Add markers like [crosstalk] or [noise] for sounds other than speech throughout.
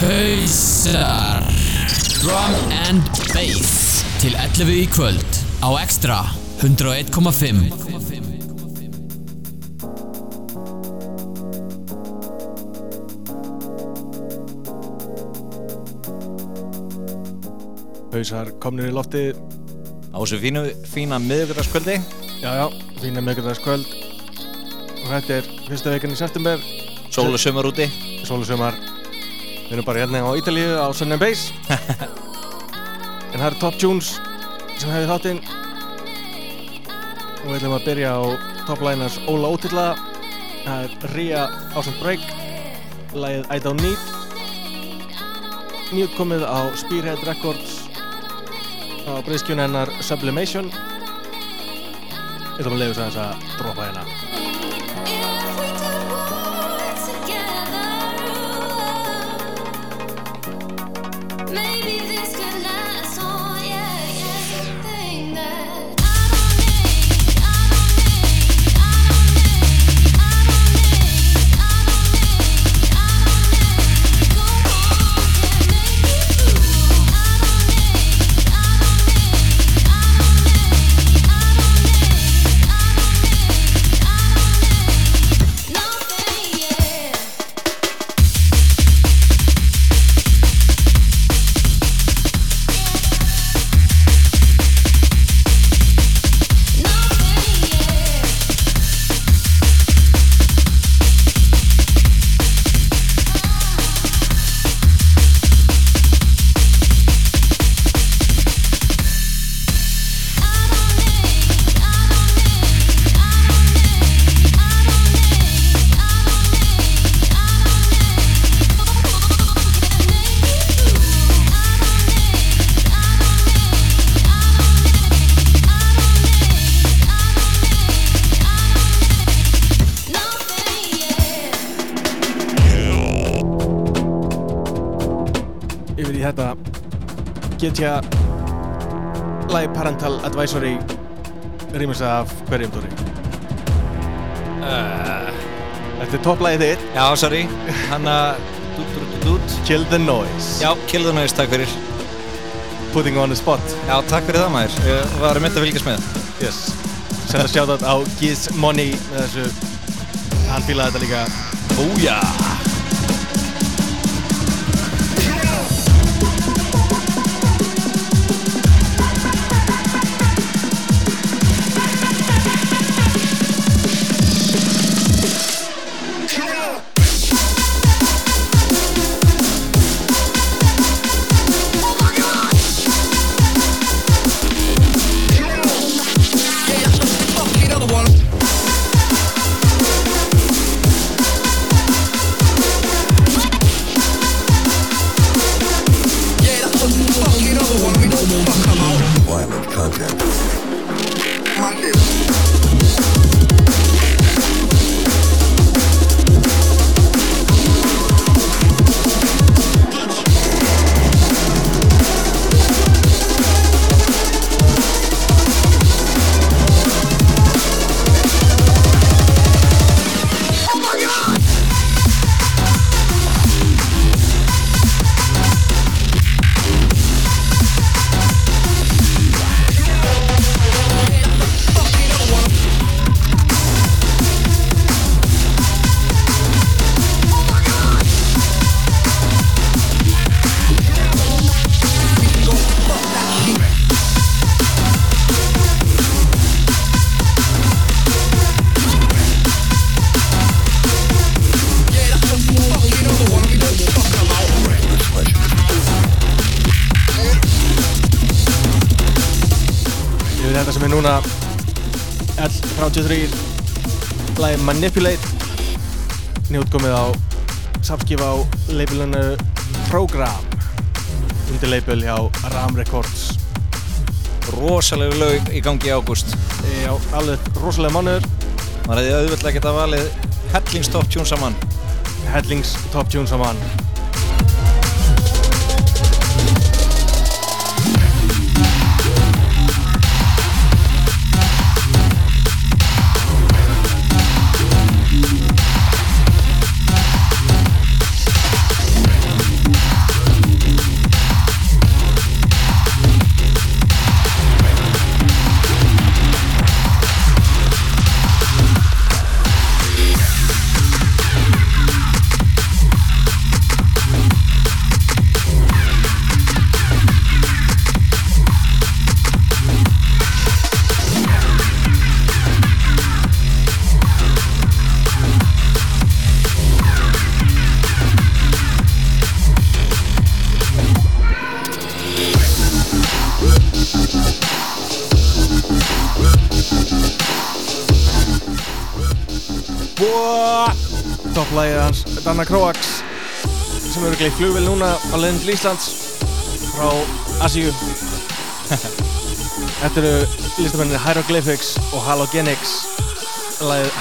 Hausar. Drum and Bass. Til 11 í kvöld Á Extra 101.5 Hausar komnir í lofti Á þessu fínu, fína miðugræskvöldi Já, já, fína miðgjöldagskvöld Og þetta er fyrsta veikin í september. Sólu sömur úti. Sólusumar Við erum bara hérna á Ítalíu á Sun and Bass. [laughs] En það er Top Tunes sem hefði þáttinn. Og við ætlum að byrja á topplæginas Óla Ótilla. Það er Ria Ásand Break Lægið I Don't Need. Nýutkomið á Spearhead Records. Á breyðskjun hennar Sublimation. Ég ætlum að leiða þess að droppa hérna GTA Live Parental Advisory rýmis af hverjum tóri Þetta er topplægið þitt. Já, sorry. Dút, dút Kill the Noise. Já, kill the noise, takk fyrir. Putting on the spot. Já, takk fyrir það maður. Ég var mynd að fylgjast með. Yes. Senda shoutout á Giz Money þessu Hann fílaði þetta líka. Búja Er núna L33 Lægið Manipulate. Nýutkomið á Sapskif á labelinu Program. Undir label hjá Ram Records. Rosalegu lög í gangi í ágúst. Já, alveg rosalega mánuður. Maður hefði auðvitað geta valið Hellingstopp tjún saman. Hellings Top Tunes saman Danna Kroax sem eru gleið flugvel núna á leiðin til Íslands frá Asíu. [laughs] Þetta eru listamenninni Hieroglyphics og Halogenics lagið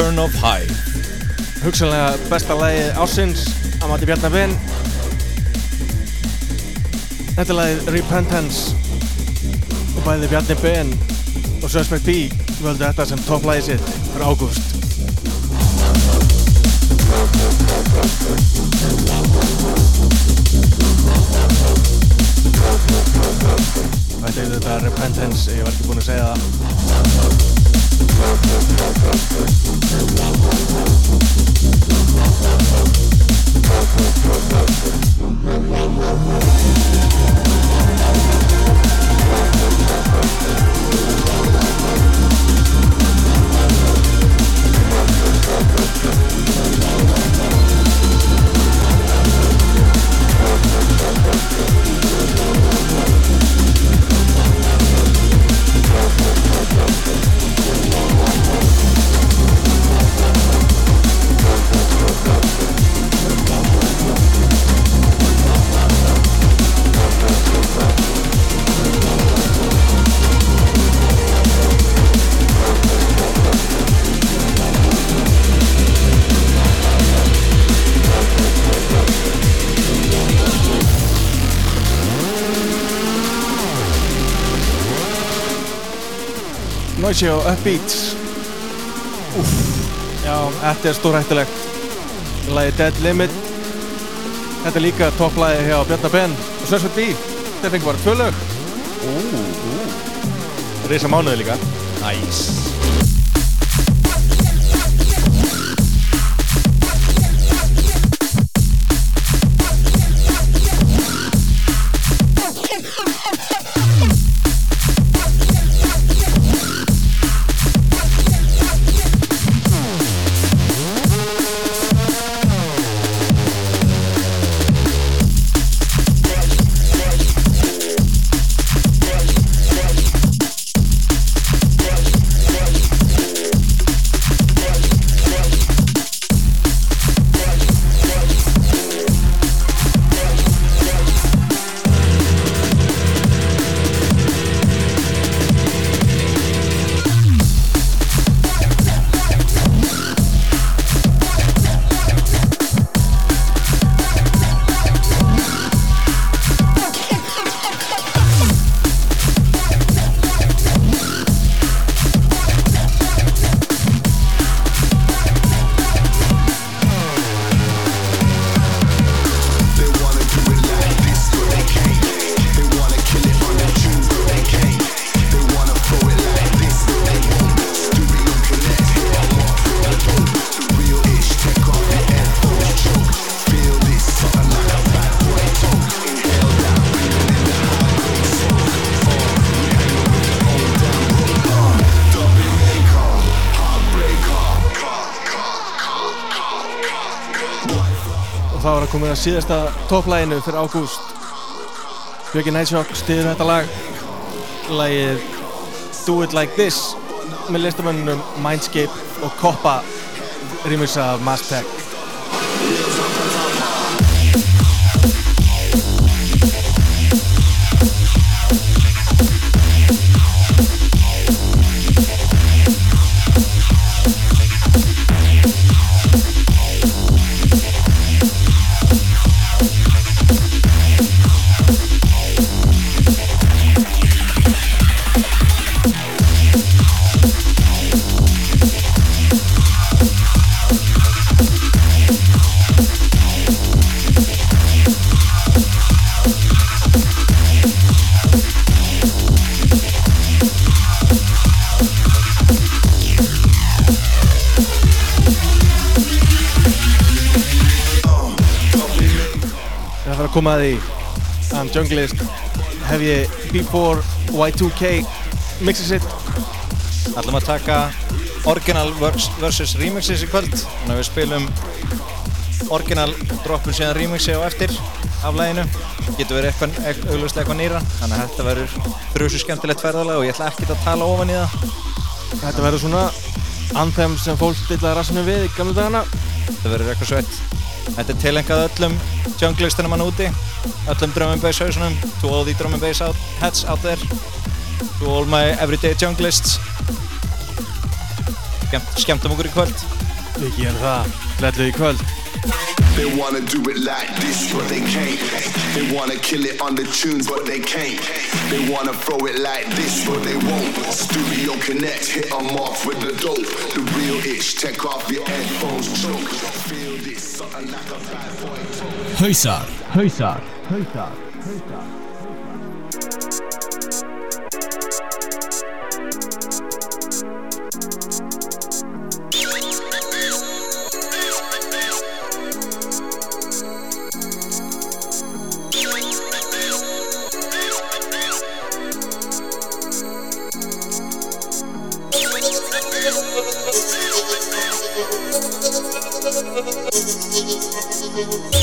Return of Hive hugsanlega besta lagið ásins að mati Bjarnar Ben. Þetta lagið Repentance. Og bæði Bjarni Ben og Suspect B völdu þetta sem topplagið sitt fyrir ágúst. Þetta er þetta Repentance, ég var ekki búinn að segja það Noisy og Upbeats Úff, já, þetta er stórhættulegt Lagi Dead Limit. Þetta er líka topplagi hjá Bjarnar Ben. Og Svensson B Þetta fengi bara tvö lög. Risa mánuði líka. Nice komið að síðasta topplæginu fyrir ágúst. Björki Nightshock stiður þetta lag. Lagið Do It Like This með listamönnum Mindscape og Koppa remix af Mass að því um, Junglist hef ég B4 Y2K mixið sitt ætlum að taka original vers- versus remixes í kvöld. Þannig að við spilum original droppum síðan remixi á eftir af læginu getur verið eitthvað, auglustlega eitthvað nýra þannig að þetta verður þrjusu skemmtilegt ferðalag og ég ætla ekkert að tala ofan í það. Þetta verður svona anthem sem fólk stillaði rassinu við í gamla dagana. Þetta verður eitthvað svett þetta er tilengað öllum junglistunum hann úti öllum drum and bass hausunum to all the drum and bass out, heads out there to all my everyday junglists Skemmt, skemmtum okkur í kvöld Við gerum það, glæðlu í kvöld They wanna do it like this, but they can't. They wanna kill it on the tunes, but they can't. They wanna throw it like this, but they won't. Studio Connect, hit 'em off with the dope. The real itch, take off your headphones, choke. Feel this, something like a bad boy. Hausar, hausar, hausar Terminator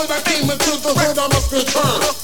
Hood I came into the hood I must return.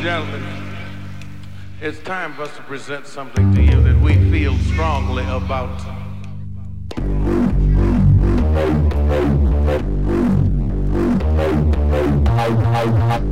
And gentlemen, it's time for us to present something to you that we feel strongly about. Thank